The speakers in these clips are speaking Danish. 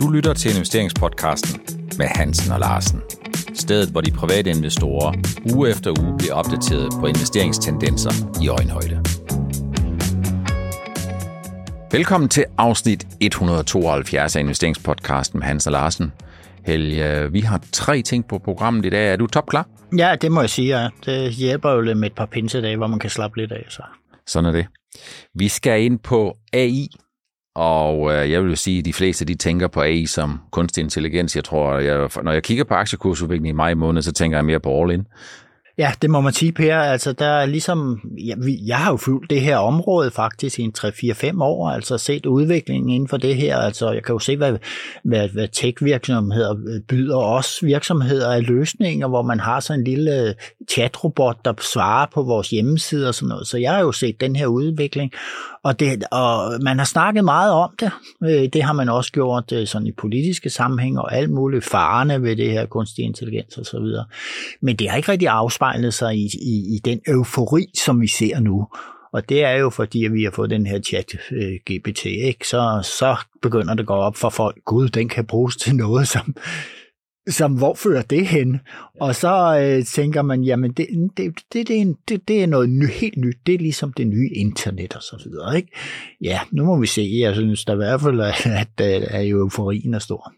Du lytter til investeringspodcasten med Hansen og Larsen. Stedet, hvor de private investorer uge efter uge bliver opdateret på investeringstendenser i øjenhøjde. Velkommen til afsnit 172 af investeringspodcasten med Hans og Larsen. Helge, vi har tre ting på programmet i dag. Er du topklar? Ja, det må jeg sige. Ja. Det hjælper jo lidt med et par pinsedage, hvor man kan slappe lidt af. Så. Sådan er det. Vi skal ind på AI, og øh, jeg vil jo sige, at de fleste de tænker på AI som kunstig intelligens. Jeg tror, jeg, når jeg kigger på aktiekursudviklingen i maj måned, så tænker jeg mere på all in. Ja, det må man sige, Per. Altså, der er ligesom, ja, vi, jeg har jo fulgt det her område faktisk i en 3-4-5 år, altså set udviklingen inden for det her. Altså, jeg kan jo se, hvad, hvad, hvad tech-virksomheder byder os virksomheder af løsninger, hvor man har sådan en lille chatrobot, der svarer på vores hjemmeside og sådan noget. Så jeg har jo set den her udvikling, og, det, og man har snakket meget om det. Øh, det har man også gjort øh, sådan i politiske sammenhæng og alt muligt farerne ved det her kunstig intelligens og så videre. Men det har ikke rigtig afspejlet sig i, i, i den eufori, som vi ser nu. Og det er jo fordi, at vi har fået den her chat øh, GPT, ikke? Så, så begynder det at gå op for folk, gud, den kan bruges til noget, som, som hvor fører det hen? Og så øh, tænker man, jamen det, det, det, det, er, en, det, det er noget ny, helt nyt. Det er ligesom det nye internet og så videre. Ikke? Ja, nu må vi se. Jeg synes der i hvert fald, at, at, at euforien er stor.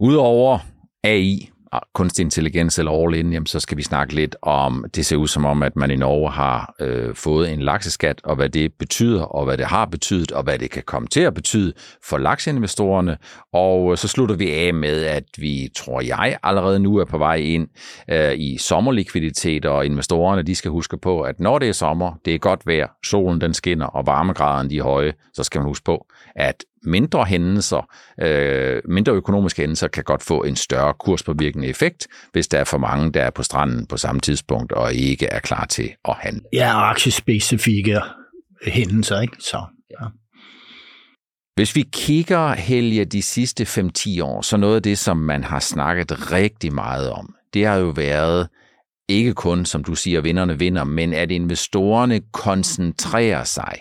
Udover AI, kunstig intelligens eller all in, jamen, så skal vi snakke lidt om, det ser ud som om, at man i Norge har øh, fået en lakseskat, og hvad det betyder, og hvad det har betydet, og hvad det kan komme til at betyde for lakseinvestorerne. Og øh, så slutter vi af med, at vi, tror jeg, allerede nu er på vej ind øh, i sommerlikviditet, og investorerne, de skal huske på, at når det er sommer, det er godt vejr, solen den skinner, og varmegraderne de er høje, så skal man huske på, at mindre hændelser, øh, mindre økonomiske hændelser, kan godt få en større kurspåvirkende effekt, hvis der er for mange, der er på stranden på samme tidspunkt og ikke er klar til at handle. Ja, aktiespecifikke hændelser, ikke? Så, ja. Hvis vi kigger, Helge, de sidste 5-10 år, så noget af det, som man har snakket rigtig meget om, det har jo været ikke kun, som du siger, vinderne vinder, men at investorerne koncentrerer sig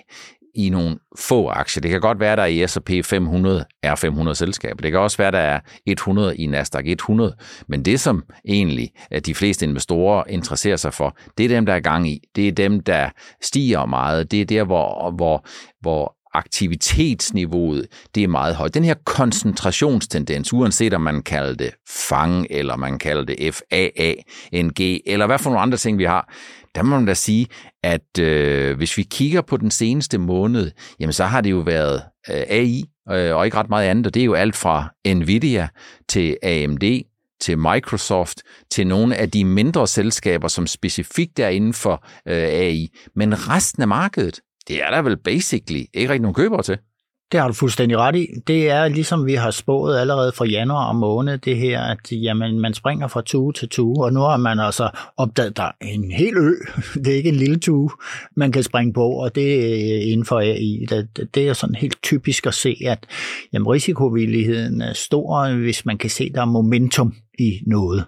i nogle få aktier. Det kan godt være, at der i S&P 500 er 500 selskaber. Det kan også være, at der er 100 i Nasdaq 100. Men det, som egentlig at de fleste investorer interesserer sig for, det er dem, der er gang i. Det er dem, der stiger meget. Det er der, hvor, hvor, hvor aktivitetsniveauet, det er meget højt. Den her koncentrationstendens, uanset om man kalder det FANG, eller man kalder det FAANG, eller hvad for nogle andre ting vi har, der må man da sige, at øh, hvis vi kigger på den seneste måned, jamen så har det jo været øh, AI øh, og ikke ret meget andet, og det er jo alt fra Nvidia til AMD, til Microsoft, til nogle af de mindre selskaber, som specifikt er inden for øh, AI. Men resten af markedet, det er der vel basically ikke rigtig nogen købere til. Det har du fuldstændig ret i. Det er ligesom vi har spået allerede fra januar og måned, det her, at jamen, man springer fra tue til tue, og nu har man altså opdaget, der en hel ø, det er ikke en lille tue, man kan springe på, og det er øh, inden for AI. Det, det er sådan helt typisk at se, at jamen, risikovilligheden er stor, hvis man kan se, der er momentum i noget.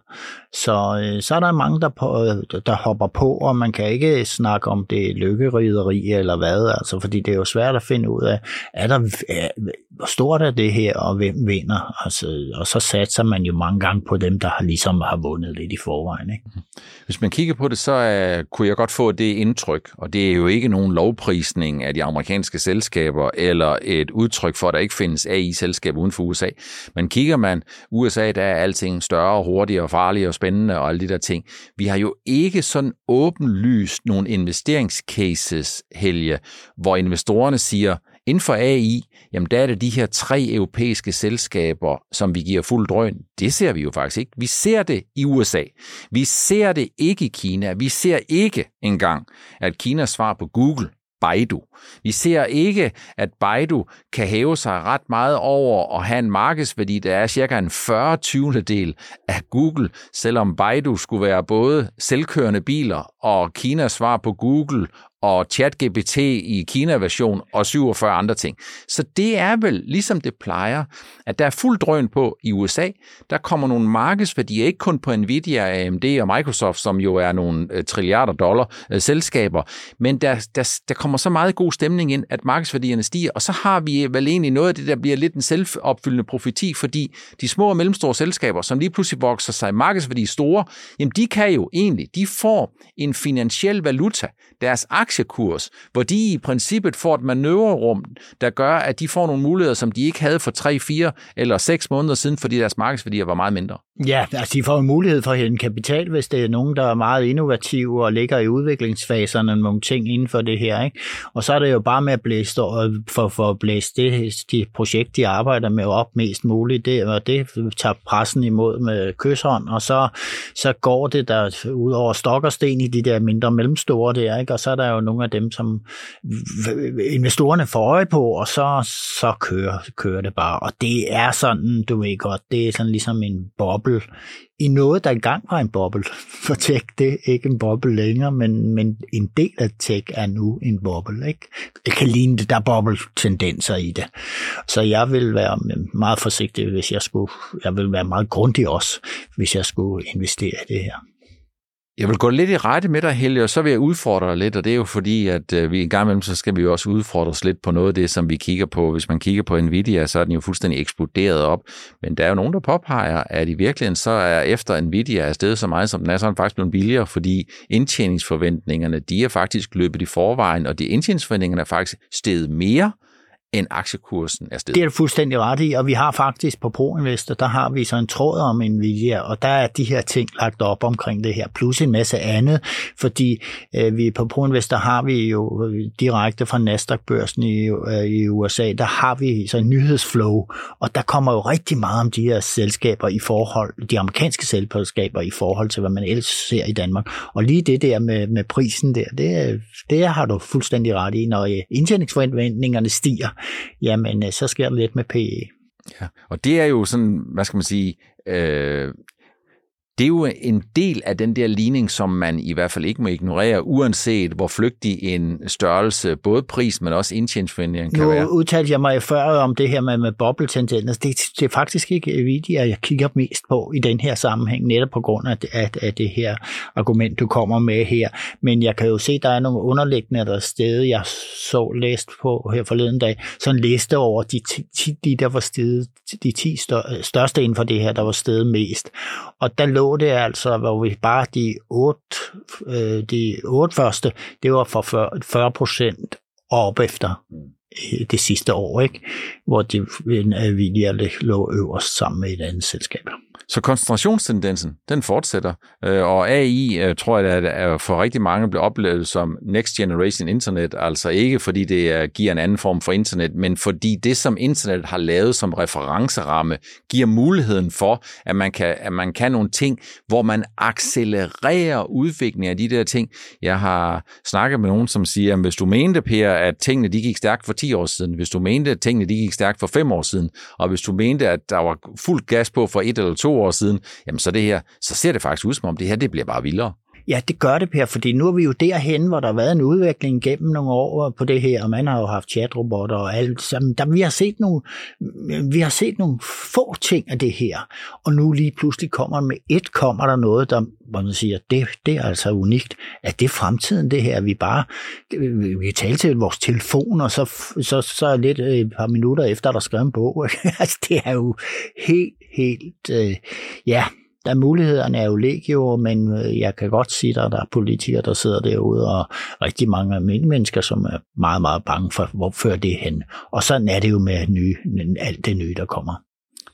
Så, øh, så er der mange, der, på, øh, der hopper på, og man kan ikke snakke om det lykkerideri eller hvad, altså, fordi det er jo svært at finde ud af, er der, er, hvor stort er det her, og hvem vinder? Altså, og så satser man jo mange gange på dem, der har, ligesom har vundet lidt i forvejen. Ikke? Mhm. Hvis man kigger på det, så uh, kunne jeg godt få det indtryk, og det er jo ikke nogen lovprisning af de amerikanske selskaber, eller et udtryk for, at der ikke findes AI-selskaber uden for USA. Men kigger man USA, der er alting større, hurtigere, farligere og spændende og alle de der ting. Vi har jo ikke sådan åbenlyst nogle investeringscases, Helge, hvor investorerne siger, Inden for AI, jamen der er det de her tre europæiske selskaber, som vi giver fuld drøn. Det ser vi jo faktisk ikke. Vi ser det i USA. Vi ser det ikke i Kina. Vi ser ikke engang, at Kinas svar på Google Baidu. Vi ser ikke, at Baidu kan hæve sig ret meget over og have en markedsværdi, der er cirka en 40 20. del af Google, selvom Baidu skulle være både selvkørende biler og Kinas svar på Google og ChatGPT i Kina-version og 47 andre ting. Så det er vel, ligesom det plejer, at der er fuld drøn på i USA. Der kommer nogle markedsværdier, ikke kun på Nvidia, AMD og Microsoft, som jo er nogle øh, trilliarder dollar øh, selskaber, men der, der, der kommer så meget god stemning ind, at markedsværdierne stiger, og så har vi vel egentlig noget af det, der bliver lidt en selvopfyldende profeti, fordi de små og mellemstore selskaber, som lige pludselig vokser sig markedsværdi store, jamen de kan jo egentlig, de får en finansiel valuta, deres aktiekurs, hvor de i princippet får et manøvrerum, der gør, at de får nogle muligheder, som de ikke havde for 3, 4 eller 6 måneder siden, fordi deres markedsværdier var meget mindre. Ja, altså de får en mulighed for at hente kapital, hvis det er nogen, der er meget innovative og ligger i udviklingsfaserne nogle ting inden for det her. Ikke? Og så er det jo bare med at blæse, øh, for, for at blæse det de projekt, de arbejder med op mest muligt, det, og det tager pressen imod med kysshånd, og så, så går det der ud over stok og sten i de der mindre mellemstore der, ikke? og så er der jo nogle af dem, som investorerne får øje på, og så, så kører, kører det bare. Og det er sådan, du ved godt, det er sådan ligesom en boble i noget, der engang var en boble. For tech, det er ikke en boble længere, men, men en del af tech er nu en boble. Ikke? Det kan ligne det, der er boble-tendenser i det. Så jeg vil være meget forsigtig, hvis jeg skulle, jeg vil være meget grundig også, hvis jeg skulle investere i det her. Jeg vil gå lidt i rette med dig, Helge, og så vil jeg udfordre dig lidt, og det er jo fordi, at øh, vi en gang imellem, så skal vi jo også udfordre os lidt på noget af det, som vi kigger på. Hvis man kigger på Nvidia, så er den jo fuldstændig eksploderet op, men der er jo nogen, der påpeger, at i virkeligheden så er efter Nvidia er stedet så meget, som den er, så er den faktisk blevet billigere, fordi indtjeningsforventningerne, de er faktisk løbet i forvejen, og de indtjeningsforventningerne er faktisk steget mere, end aktiekursen er stedet. Det er du fuldstændig ret i, og vi har faktisk på ProInvestor, der har vi så en tråd om Nvidia, og der er de her ting lagt op omkring det her, plus en masse andet, fordi øh, vi på ProInvestor har vi jo øh, direkte fra Nasdaq-børsen i, øh, i USA, der har vi så en nyhedsflow, og der kommer jo rigtig meget om de her selskaber i forhold, de amerikanske selskaber i forhold til, hvad man ellers ser i Danmark. Og lige det der med, med prisen der, det, det har du fuldstændig ret i, når øh, indtjeningsforventningerne stiger, jamen øh, så sker der lidt med PE. Ja, og det er jo sådan, hvad skal man sige, øh, det er jo en del af den der ligning, som man i hvert fald ikke må ignorere, uanset hvor flygtig en størrelse, både pris, men også indtjeningsforventningen kan nu være. Nu udtalte jeg mig før om det her med, med bobbletendenser. Det, det er faktisk ikke Nvidia, jeg kigger mest på i den her sammenhæng, netop på grund af, af, af det her argument, du kommer med her. Men jeg kan jo se, der er nogle underliggende der steder, jeg så læst på her forleden dag, sådan en liste over de, 10, de der var stedet, de 10 største inden for det her, der var stedet mest. Og der lå det altså, hvor vi bare de otte, øh, de otte første, det var for 40 procent op efter Mm. Øh, det sidste år, ikke? hvor de Nvidia lå øverst sammen med et andet selskab. Så koncentrationstendensen, den fortsætter, øh, og AI øh, tror jeg, at for rigtig mange bliver oplevet som next generation internet, altså ikke fordi det giver en anden form for internet, men fordi det, som internet har lavet som referenceramme, giver muligheden for, at man kan, at man kan nogle ting, hvor man accelererer udviklingen af de der ting. Jeg har snakket med nogen, som siger, at hvis du mente, Per, at tingene de gik stærkt for 10 år siden, hvis du mente, at tingene de gik stærkt for 5 år siden, og hvis du mente, at der var fuld gas på for et eller to år siden, jamen så det her, så ser det faktisk ud som om det her, det bliver bare vildere. Ja, det gør det, Per, fordi nu er vi jo derhen, hvor der har været en udvikling gennem nogle år på det her, og man har jo haft chatrobotter og alt. sammen. der, vi, har set nogle, vi har set nogle få ting af det her, og nu lige pludselig kommer med et, kommer der noget, der, hvor man siger, det, det er altså unikt. Er det fremtiden, det her? Vi bare vi kan tale til vores telefon, og så, så, så lidt øh, et par minutter efter, der skrevet en bog. altså, det er jo helt, helt, øh, ja, der mulighederne er jo legio, men øh, jeg kan godt sige, at der er politikere, der sidder derude, og rigtig mange almindelige mennesker, som er meget, meget bange for, hvor fører det hen. Og sådan er det jo med nye, alt det nye, der kommer.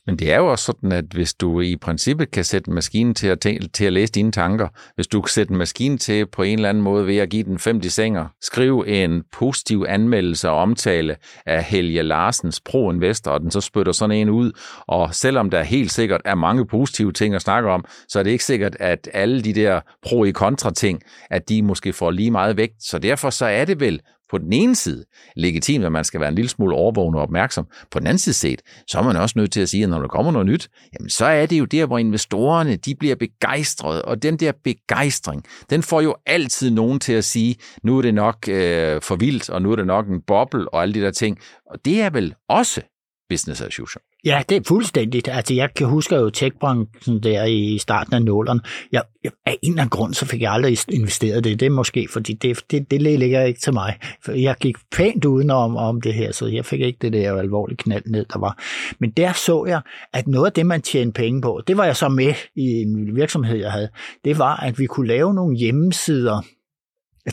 Men det er jo også sådan, at hvis du i princippet kan sætte en maskine til at, til at læse dine tanker, hvis du kan sætte en maskine til på en eller anden måde ved at give den fem sænger, skrive en positiv anmeldelse og omtale af Helge Larsens pro-investor, og den så spytter sådan en ud, og selvom der helt sikkert er mange positive ting at snakke om, så er det ikke sikkert, at alle de der pro-i-kontra ting, at de måske får lige meget vægt. Så derfor så er det vel på den ene side legitimt, at man skal være en lille smule overvågen og opmærksom. På den anden side set, så er man også nødt til at sige, at når der kommer noget nyt, jamen så er det jo der, hvor investorerne de bliver begejstrede, og den der begejstring, den får jo altid nogen til at sige, nu er det nok øh, for vildt, og nu er det nok en boble og alle de der ting. Og det er vel også business as usual. Ja, det er fuldstændigt. Altså, jeg kan huske jo techbranchen der i starten af nullerne. Jeg, jeg, af en eller anden grund, så fik jeg aldrig investeret det. Det er måske, fordi det, det, det ligger ikke til mig. For jeg gik pænt udenom om det her, så jeg fik ikke det der alvorlige knald ned, der var. Men der så jeg, at noget af det, man tjente penge på, det var jeg så med i en virksomhed, jeg havde, det var, at vi kunne lave nogle hjemmesider,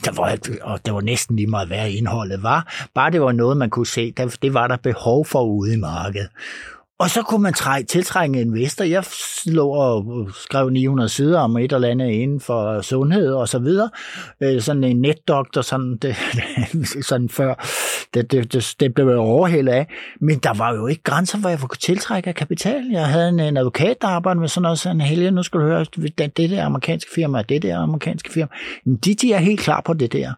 der var, og det var næsten lige meget, hvad indholdet var. Bare det var noget, man kunne se, det var der behov for ude i markedet. Og så kunne man træ, tiltrække investor. Jeg slog og skrev 900 sider om et eller andet inden for sundhed og så videre. Øh, sådan en netdoktor, sådan, det, sådan før det, det, det, det blev jeg overhældet af. Men der var jo ikke grænser, hvor jeg kunne tiltrække kapital. Jeg havde en, en advokat, der arbejdede med sådan noget. Sådan, Helge, nu skal du høre, det, det der amerikanske firma, det der amerikanske firma. Men de, de er helt klar på det der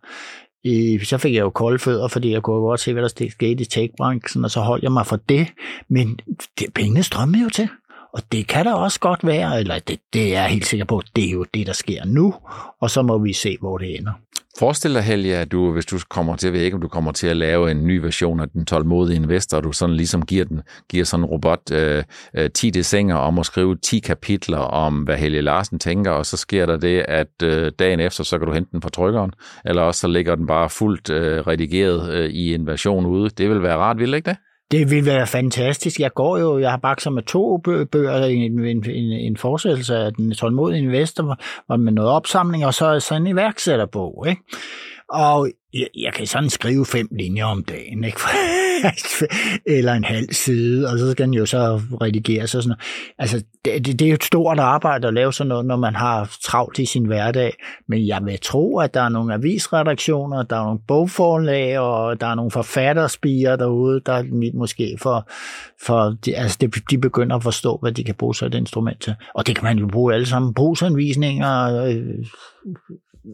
i, så fik jeg jo kolde fødder, fordi jeg kunne godt se, hvad der skete i techbranchen, og så holdt jeg mig for det. Men det, pengene strømmede jo til. Og det kan der også godt være, eller det, det er jeg helt sikker på, det er jo det, der sker nu, og så må vi se, hvor det ender. Forestil dig, Helge, at du, hvis du kommer til, jeg ved ikke, om du kommer til at lave en ny version af den tålmodige investor, og du sådan ligesom giver, den, giver sådan en robot øh, øh, 10 desinger om at skrive 10 kapitler om, hvad Helge Larsen tænker, og så sker der det, at øh, dagen efter, så kan du hente den fra trykkeren, eller også så ligger den bare fuldt øh, redigeret øh, i en version ude. Det vil være rart, vil ikke det? Det ville være fantastisk. Jeg går jo, jeg har bakset med to bøger, en, en, en, en forsættelse af den tålmodige investor, hvor med noget opsamling, og så, så en iværksætterbog. Ikke? Og jeg, jeg kan sådan skrive fem linjer om dagen, ikke? eller en halv side, og så skal den jo så redigeres og sådan noget. Altså, det, det, det er jo et stort arbejde at lave sådan noget, når man har travlt i sin hverdag, men jeg vil tro, at der er nogle avisredaktioner, der er nogle bogforlag, og der er nogle forfatterspiger derude, der måske for, for de, altså de, de begynder at forstå, hvad de kan bruge så et instrument til. Og det kan man jo bruge alle sammen. Brugsanvisninger, øh,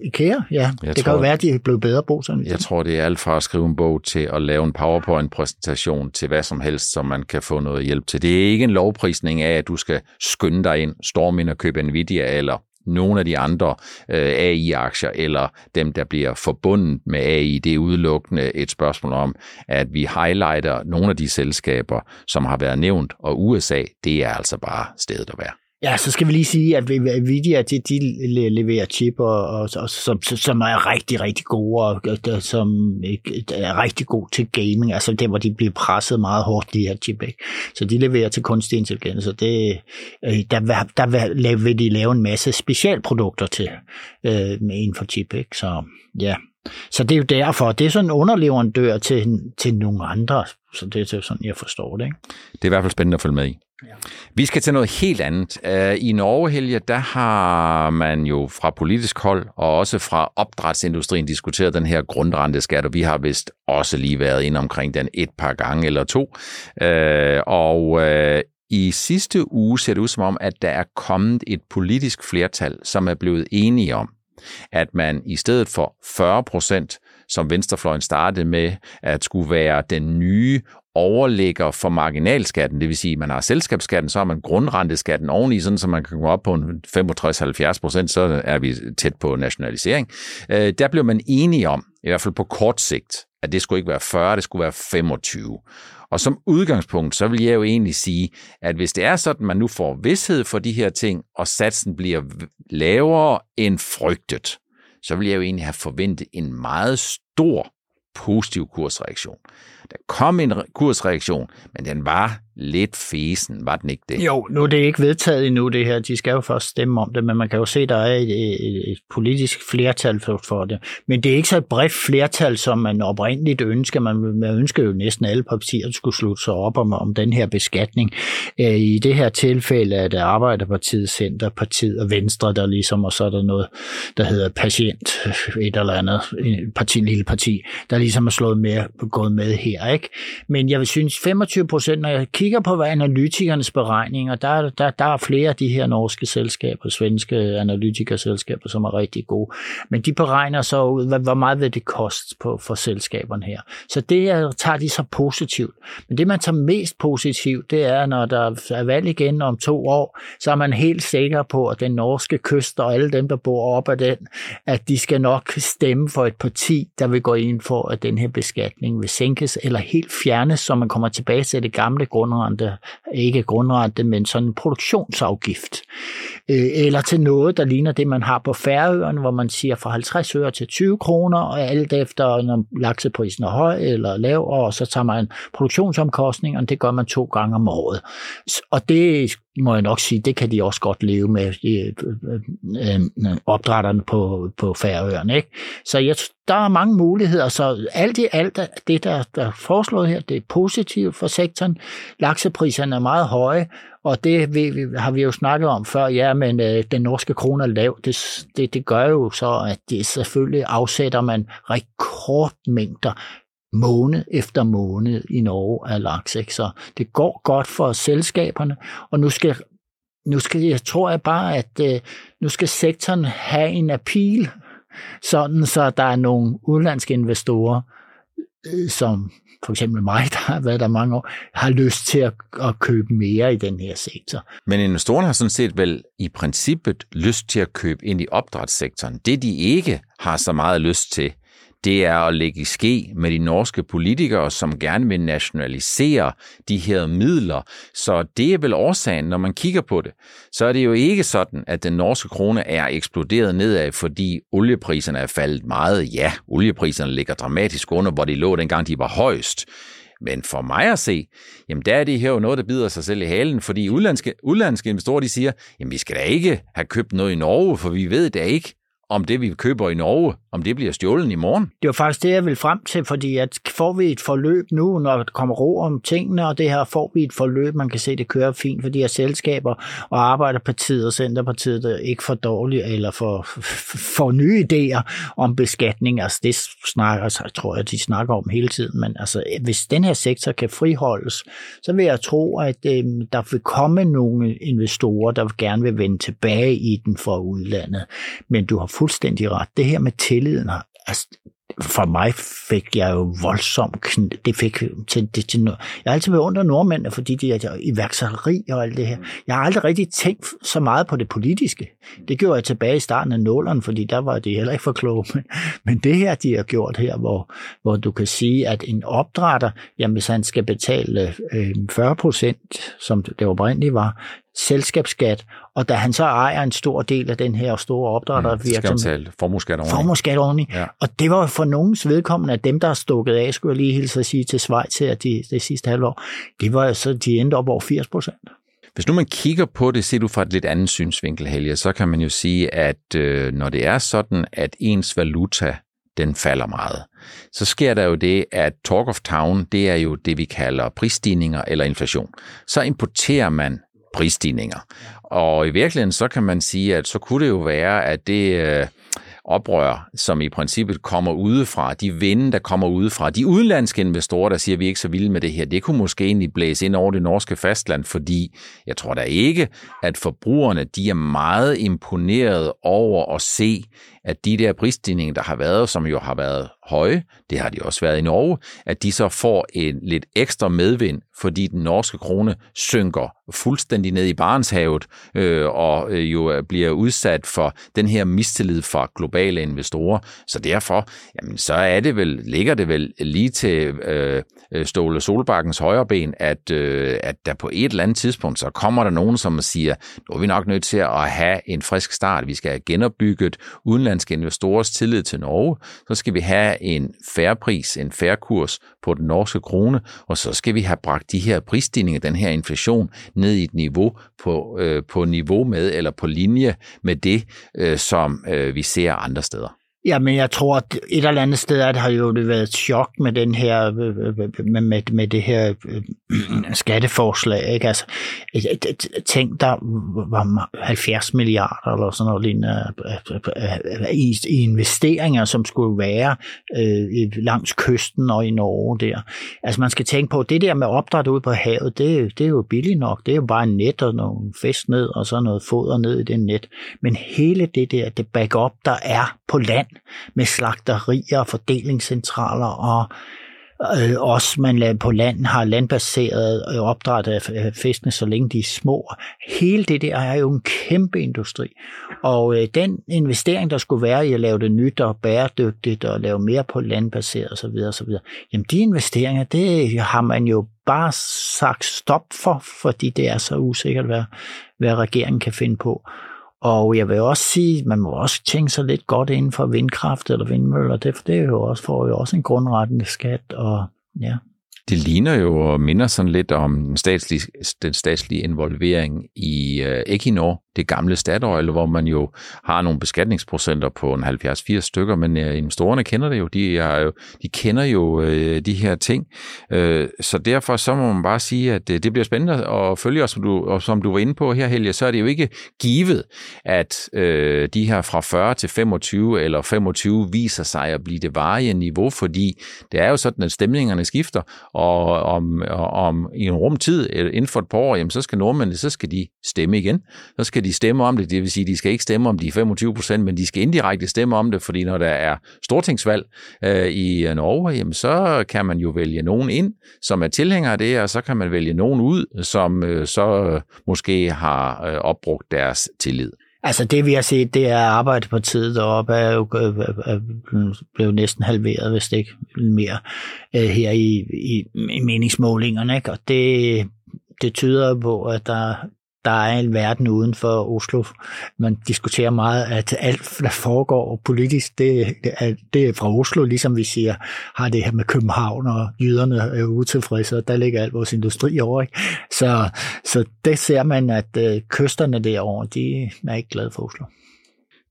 IKEA, ja. Jeg det tror, kan jo være, at de er blevet bedre sådan. Jeg tror, det er alt fra at skrive en bog til at lave en PowerPoint-præsentation til hvad som helst, som man kan få noget hjælp til. Det er ikke en lovprisning af, at du skal skynde dig ind, storme ind og købe Nvidia eller nogle af de andre øh, AI-aktier, eller dem, der bliver forbundet med AI. Det er udelukkende et spørgsmål om, at vi highlighter nogle af de selskaber, som har været nævnt, og USA, det er altså bare stedet at være. Ja, så skal vi lige sige, at Nvidia, de, de leverer chip, og, og, og som, som er rigtig, rigtig gode, og og som er rigtig god til gaming, altså der, hvor de bliver presset meget hårdt, de her chip. Ikke? Så de leverer til kunstig intelligens, og det, øh, der, der, der vil de lave en masse specialprodukter til øh, med inden for chip. Ikke? Så ja, så det er jo derfor, det er sådan en underleverandør til, til nogle andre, så det er sådan, jeg forstår det. Ikke? Det er i hvert fald spændende at følge med i. Ja. Vi skal til noget helt andet. Øh, I Norge, Helge, der har man jo fra politisk hold og også fra opdrætsindustrien diskuteret den her grundrenteskat, og vi har vist også lige været ind omkring den et par gange eller to. Øh, og øh, i sidste uge ser det ud som om, at der er kommet et politisk flertal, som er blevet enige om, at man i stedet for 40 procent, som Venstrefløjen startede med, at skulle være den nye overligger for marginalskatten, det vil sige, at man har selskabsskatten, så har man grundrenteskatten oveni, sådan så man kan komme op på 65-70 procent, så er vi tæt på nationalisering. Øh, der blev man enige om, i hvert fald på kort sigt, at det skulle ikke være 40, det skulle være 25. Og som udgangspunkt, så vil jeg jo egentlig sige, at hvis det er sådan, at man nu får vidshed for de her ting, og satsen bliver lavere end frygtet, så ville jeg jo egentlig have forventet en meget stor positiv kursreaktion. Der kom en kursreaktion, men den var lidt fesen, var den ikke det? Jo, nu er det ikke vedtaget endnu det her. De skal jo først stemme om det, men man kan jo se, at der er et, et, et politisk flertal for, for det. Men det er ikke så et bredt flertal, som man oprindeligt ønsker. Man, man ønsker jo næsten alle partier skulle slutte sig op om, om den her beskatning. Øh, I det her tilfælde er det Arbejderpartiet, Centerpartiet og Venstre, der ligesom, og så er der noget, der hedder Patient, et eller andet parti, lille parti, der ligesom er slået med, gået med her. Ikke? Men jeg vil synes, 25 procent, når jeg kigger kigger på analytikernes beregninger, der, der, der er flere af de her norske selskaber, svenske analytikerselskaber, som er rigtig gode. Men de beregner så ud, hvor meget vil det koste på, for selskaberne her. Så det her tager de så positivt. Men det, man tager mest positivt, det er, når der er valg igen om to år, så er man helt sikker på, at den norske kyst og alle dem, der bor op ad den, at de skal nok stemme for et parti, der vil gå ind for, at den her beskatning vil sænkes eller helt fjernes, så man kommer tilbage til det gamle grund grundrente, ikke grundrente, men sådan en produktionsafgift. Øh, eller til noget, der ligner det, man har på Færøerne, hvor man siger fra 50 øre til 20 kroner, og alt efter, når lakseprisen er høj eller lav, og så tager man produktionsomkostningerne, det gør man to gange om året. Og det må jeg nok sige, det kan de også godt leve med, de, øh øh, øh, øh, opdrætterne på, på Færøerne. Ikke? Så jeg, der er mange muligheder, så alt i alt det, der, der er foreslået her, det er positivt for sektoren. Laksepriserne er meget høje, og det vi, har vi jo snakket om før, ja, men øh, den norske krone er lav. Det, det, det gør jo så, at det selvfølgelig afsætter man rekordmængder måned efter måned i Norge af laks. Ikke? Så det går godt for selskaberne, og nu skal, nu skal jeg tror jeg bare, at øh, nu skal sektoren have en appeal, sådan så der er nogle udenlandske investorer, øh, som for eksempel mig, der har været der mange år, har lyst til at, at købe mere i den her sektor. Men investorerne har sådan set vel i princippet lyst til at købe ind i opdrætssektoren. Det de ikke har så meget lyst til, det er at lægge i ske med de norske politikere, som gerne vil nationalisere de her midler. Så det er vel årsagen, når man kigger på det. Så er det jo ikke sådan, at den norske krone er eksploderet nedad, fordi oliepriserne er faldet meget. Ja, oliepriserne ligger dramatisk under, hvor de lå dengang de var højst. Men for mig at se, jamen der er det her jo noget, der bider sig selv i halen, fordi udlandske, udlandske investorer de siger, jamen vi skal da ikke have købt noget i Norge, for vi ved da ikke, om det, vi køber i Norge, om det bliver stjålet i morgen. Det var faktisk det, jeg vil frem til, fordi at får vi et forløb nu, når der kommer ro om tingene, og det her får vi et forløb, man kan se, det kører fint for de her selskaber, og Arbejderpartiet og Centerpartiet er ikke for dårlige, eller for, for nye idéer om beskatning. Altså det snakker, altså, så tror jeg, de snakker om hele tiden, men altså, hvis den her sektor kan friholdes, så vil jeg tro, at øh, der vil komme nogle investorer, der gerne vil vende tilbage i den fra udlandet. Men du har fuldstændig ret. Det her med tilliden har, altså, for mig fik jeg jo voldsomt, det fik til, det, til noget. Jeg har altid beundret nordmændene, fordi de er iværksætteri og alt det her. Jeg har aldrig rigtig tænkt så meget på det politiske. Det gjorde jeg tilbage i starten af nålerne, fordi der var det heller ikke for kloge. Men, men det her, de har gjort her, hvor, hvor du kan sige, at en opdrætter, jamen hvis han skal betale øh, 40 procent, som det oprindeligt var, selskabsskat, og da han så ejer en stor del af den her store opdrættervirksomhed. Mm, formueskat oveni. Formueskat oveni. Ja. Og det var for nogens vedkommende, at dem, der er stukket af, skulle jeg lige hilse at sige til Schweiz her de, det sidste halvår, det var så, de endte op over 80 procent. Hvis nu man kigger på det, ser du fra et lidt andet synsvinkel, Helge, så kan man jo sige, at øh, når det er sådan, at ens valuta den falder meget. Så sker der jo det, at Talk of Town, det er jo det, vi kalder prisstigninger eller inflation. Så importerer man prisstigninger. Og i virkeligheden, så kan man sige, at så kunne det jo være, at det øh, oprør, som i princippet kommer udefra, de vinde, der kommer udefra, de udenlandske investorer, der siger, at vi er ikke så vilde med det her, det kunne måske egentlig blæse ind over det norske fastland, fordi jeg tror da ikke, at forbrugerne, de er meget imponeret over at se, at de der prisstigninger, der har været, som jo har været høje, det har de også været i Norge, at de så får en lidt ekstra medvind, fordi den norske krone synker fuldstændig ned i Barentshavet, øh, og øh, jo øh, bliver udsat for den her mistillid fra globale investorer. Så derfor, jamen, så er det vel, ligger det vel lige til øh, Ståle Solbakkens højre ben, at, øh, at der på et eller andet tidspunkt, så kommer der nogen, som siger, nu er vi nok nødt til at have en frisk start. Vi skal have genopbygget udenlandske investorers tillid til Norge. Så skal vi have en færre pris, en færre kurs på den norske krone, og så skal vi have bragt de her prisstigninger, den her inflation, ned i et niveau på, øh, på niveau med, eller på linje med det, øh, som øh, vi ser andre steder. Ja, men jeg tror, at et eller andet sted at har jo været et chok med den her med, med, med det her øh, skatteforslag. Ikke? Altså, tænk der var 70 milliarder eller sådan noget lignende øh, øh, i, i investeringer, som skulle være øh, langs kysten og i Norge der. Altså man skal tænke på, det der med opdræt ud på havet, det, det er jo billigt nok. Det er jo bare en net og nogle fisk ned og så noget foder ned i det net. Men hele det der, det backup, der er på land, med slagterier, fordelingscentraler og øh, også man på land har landbaseret øh, opdræt af øh, fiskene, så længe de er små. Hele det der er jo en kæmpe industri. Og øh, den investering, der skulle være i at lave det nyt og bæredygtigt og lave mere på landbaseret osv., osv. jamen de investeringer, det har man jo bare sagt stop for, fordi det er så usikkert, hvad, hvad regeringen kan finde på. Og jeg vil også sige, man må også tænke sig lidt godt inden for vindkraft eller vindmøller. Det, det er jo også, får jo også en grundrettende skat. Og, ja. Det ligner jo og minder sådan lidt om den statslige, den statslige involvering i øh, Equinor, det gamle Statoil, hvor man jo har nogle beskatningsprocenter på en 70-80 stykker, men øh, investorerne kender det jo. De, er jo, de kender jo øh, de her ting. Øh, så derfor så må man bare sige, at øh, det bliver spændende at følge os, som du, og som du var inde på her, Helge, så er det jo ikke givet, at øh, de her fra 40 til 25 eller 25 viser sig at blive det varige niveau, fordi det er jo sådan, at stemningerne skifter, og om, om i en rumtid, inden for et par år, jamen, så skal nordmændene, så skal de stemme igen. Så skal de stemme om det, det vil sige, de skal ikke stemme om de 25 procent, men de skal indirekte stemme om det, fordi når der er stortingsvalg øh, i øh, Norge, jamen, så kan man jo vælge nogen ind, som er tilhængere af det, og så kan man vælge nogen ud, som øh, så øh, måske har øh, opbrugt deres tillid. Altså det vi har set, det er Arbejderpartiet deroppe er jo er blevet næsten halveret, hvis det ikke mere, øh, her i, i, i meningsmålingerne. Ikke? Og det, det tyder på, at der, der er en verden uden for Oslo. Man diskuterer meget, at alt, der foregår politisk, det, det, er, det er fra Oslo, ligesom vi siger, har det her med København, og jyderne er utilfredse, og der ligger al vores industri over. Ikke? Så, så det ser man, at øh, kysterne derovre, de er ikke glade for Oslo.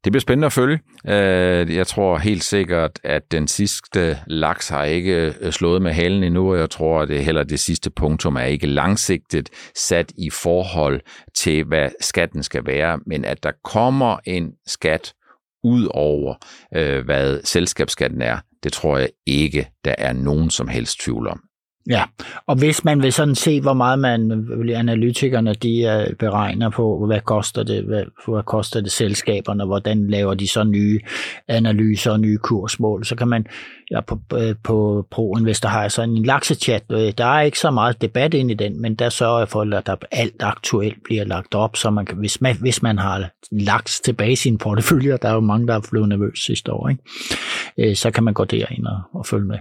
Det bliver spændende at følge. Øh, jeg tror helt sikkert, at den sidste laks har ikke øh, slået med halen endnu, og jeg tror, at det heller det sidste punktum er ikke langsigtet sat i forhold til, hvad skatten skal være, men at der kommer en skat ud over, øh, hvad selskabsskatten er, det tror jeg ikke, der er nogen som helst tvivl om. Ja, og hvis man vil sådan se, hvor meget man, analytikerne de øh, beregner på, hvad koster det, hvad, hvad koster det selskaberne, hvordan laver de så nye analyser og nye kursmål, så kan man ja, på, øh, på ProInvestor har jeg sådan en laksechat. Der er ikke så meget debat ind i den, men der sørger jeg for, at der alt aktuelt bliver lagt op, så man kan, hvis, man, hvis man har laks tilbage i sin portefølje, der er jo mange, der er blevet nervøse sidste år, ikke? Øh, så kan man gå derind og, og følge med.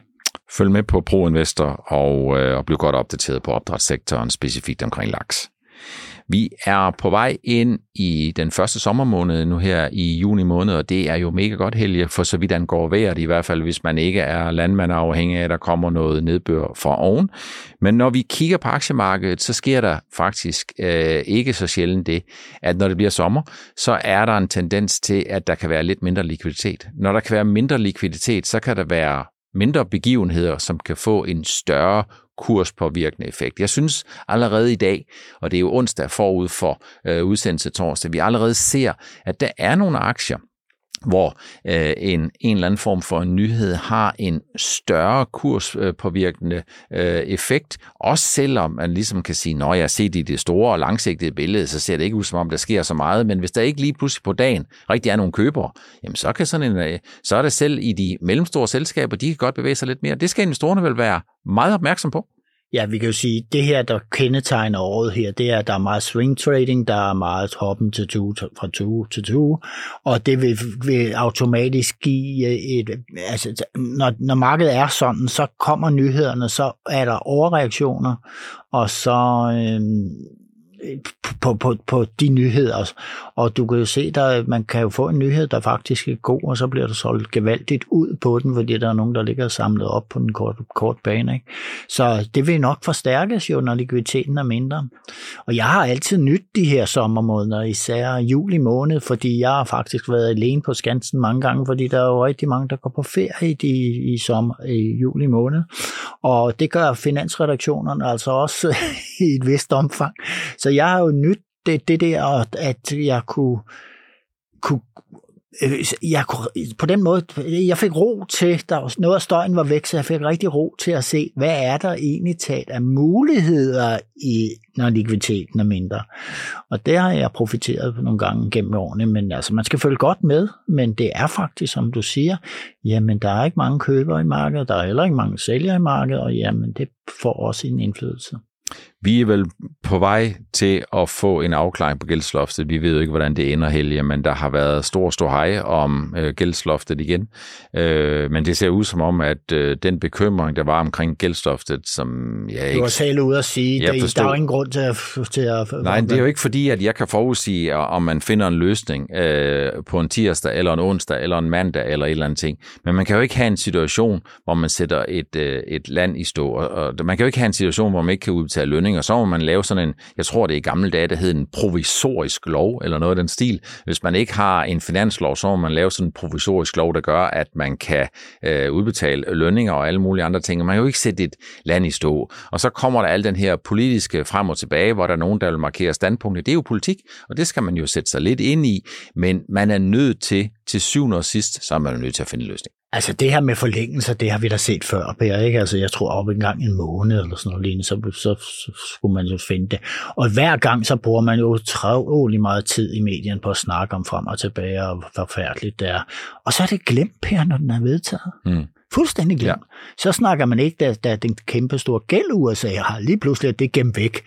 Følg med på ProInvestor og, øh, og bliv godt opdateret på opdrætssektoren, specifikt omkring laks. Vi er på vej ind i den første sommermåned nu her i juni måned, og det er jo mega godt helge, for så vidt angår vejret, i hvert fald hvis man ikke er landmand afhængig af, at der kommer noget nedbør fra oven. Men når vi kigger på aktiemarkedet, så sker der faktisk øh, ikke så sjældent det, at når det bliver sommer, så er der en tendens til, at der kan være lidt mindre likviditet. Når der kan være mindre likviditet, så kan der være mindre begivenheder, som kan få en større kurspåvirkende effekt. Jeg synes allerede i dag, og det er jo onsdag forud for øh, udsendelse torsdag, vi allerede ser, at der er nogle aktier, hvor øh, en, en eller anden form for en nyhed har en større kurspåvirkende øh, effekt, også selvom man ligesom kan sige, når jeg ser set i det store og langsigtede billede, så ser det ikke ud som om, der sker så meget, men hvis der ikke lige pludselig på dagen rigtig er nogen købere, jamen så, kan sådan en, øh, så er det selv i de mellemstore selskaber, de kan godt bevæge sig lidt mere. Det skal investorerne vel være meget opmærksom på. Ja, vi kan jo sige, at det her, der kendetegner året her, det er, at der er meget swing trading, der er meget hoppen til to, fra to til to, og det vil, vil automatisk give øh, et, altså når, når markedet er sådan, så kommer nyhederne, så er der overreaktioner, og så, Øh, på, på, på de nyheder. Og du kan jo se, der, man kan jo få en nyhed, der faktisk er god, og så bliver der solgt gevaldigt ud på den, fordi der er nogen, der ligger samlet op på den kort, kort bane. Ikke? Så det vil nok forstærkes jo, når likviditeten er mindre. Og jeg har altid nyt de her sommermåneder, især juli måned, fordi jeg har faktisk været alene på Skansen mange gange, fordi der er jo rigtig mange, der går på ferie i, i, sommer, i juli måned. Og det gør finansredaktionerne altså også i et vist omfang. Så jeg har jo nyt det, det der, at jeg kunne, kunne øh, jeg kunne, på den måde, jeg fik ro til, der var noget af støjen var væk, så jeg fik rigtig ro til at se, hvad er der egentlig talt af muligheder, i, når likviditeten er mindre. Og det har jeg profiteret nogle gange gennem årene, men altså, man skal følge godt med, men det er faktisk, som du siger, jamen der er ikke mange købere i markedet, der er heller ikke mange sælgere i markedet, og jamen det får også en indflydelse. Vi er vel på vej til at få en afklaring på gældsloftet. Vi ved jo ikke, hvordan det ender, Helge, men der har været stor, stor hej om øh, gældsloftet igen. Øh, men det ser ud som om, at øh, den bekymring, der var omkring gældsloftet, som jeg ikke... Du har selv ud at sige, at der er jo ingen grund til at... Til at Nej, det er jo ikke fordi, at jeg kan forudsige, om man finder en løsning øh, på en tirsdag, eller en onsdag, eller en mandag, eller et eller andet ting. Men man kan jo ikke have en situation, hvor man sætter et, øh, et land i stå. Og man kan jo ikke have en situation, hvor man ikke kan udbetale lønninger og så må man lave sådan en, jeg tror det er i gamle dage, der hed en provisorisk lov, eller noget af den stil. Hvis man ikke har en finanslov, så må man lave sådan en provisorisk lov, der gør, at man kan øh, udbetale lønninger og alle mulige andre ting. man kan jo ikke sætte et land i stå. Og så kommer der al den her politiske frem og tilbage, hvor der er nogen, der vil markere standpunkter. Det er jo politik, og det skal man jo sætte sig lidt ind i, men man er nødt til, til syvende og sidst, så er man nødt til at finde en løsning. Altså det her med forlængelser, det har vi da set før, Per, ikke? Altså jeg tror op en gang en måned eller sådan noget lignende, så, så, så skulle man jo finde det. Og hver gang så bruger man jo utrolig meget tid i medien på at snakke om frem og tilbage, og hvor forfærdeligt det er. Og så er det glemt, Per, når den er vedtaget. Mm. Fuldstændig glemt. Ja. Så snakker man ikke, da, da den kæmpe store gæld USA har lige pludselig, at det er gemt væk,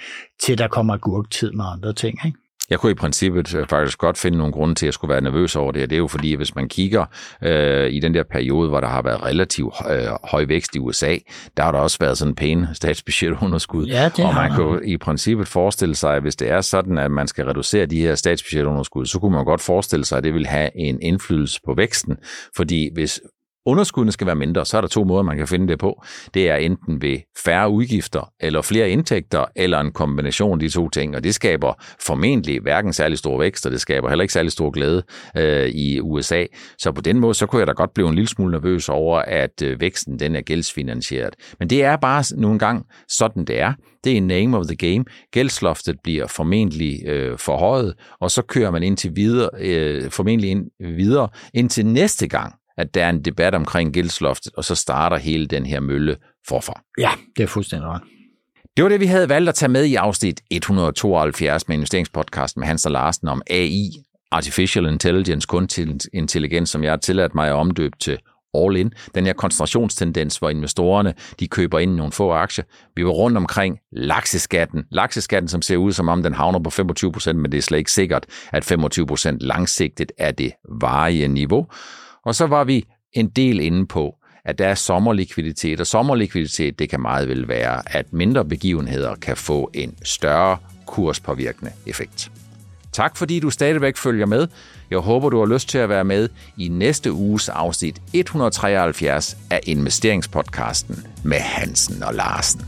til der kommer gurktid med andre ting. Ikke? Jeg kunne i princippet øh, faktisk godt finde nogle grunde til, at jeg skulle være nervøs over det. Det er jo fordi, hvis man kigger øh, i den der periode, hvor der har været relativt øh, høj vækst i USA, der har der også været sådan en pæne statsbudgetunderskud. Ja, det og man kunne i princippet forestille sig, at hvis det er sådan, at man skal reducere de her statsbudgetunderskud, så kunne man godt forestille sig, at det vil have en indflydelse på væksten. Fordi hvis underskuddene skal være mindre, så er der to måder, man kan finde det på. Det er enten ved færre udgifter, eller flere indtægter, eller en kombination af de to ting, og det skaber formentlig hverken særlig stor vækst, og det skaber heller ikke særlig stor glæde øh, i USA. Så på den måde, så kunne jeg da godt blive en lille smule nervøs over, at øh, væksten den er gældsfinansieret. Men det er bare nogle gange sådan, det er. Det er name of the game. Gældsloftet bliver formentlig øh, forhøjet, og så kører man indtil videre, øh, formentlig ind, videre indtil næste gang, at der er en debat omkring gældsloftet, og så starter hele den her mølle forfra. Ja, det er fuldstændig ret. Det var det, vi havde valgt at tage med i afsnit 172 med investeringspodcast med Hans og Larsen om AI, Artificial Intelligence, kunstig intelligens, som jeg har tilladt mig at omdøbe til all in. Den her koncentrationstendens, hvor investorerne de køber ind nogle få aktier. Vi var rundt omkring lakseskatten. Lakseskatten, som ser ud som om den havner på 25%, men det er slet ikke sikkert, at 25% langsigtet er det varige niveau. Og så var vi en del inde på, at der er sommerlikviditet, og sommerlikviditet, det kan meget vel være, at mindre begivenheder kan få en større kurspåvirkende effekt. Tak fordi du stadigvæk følger med. Jeg håber, du har lyst til at være med i næste uges afsnit 173 af investeringspodcasten med Hansen og Larsen.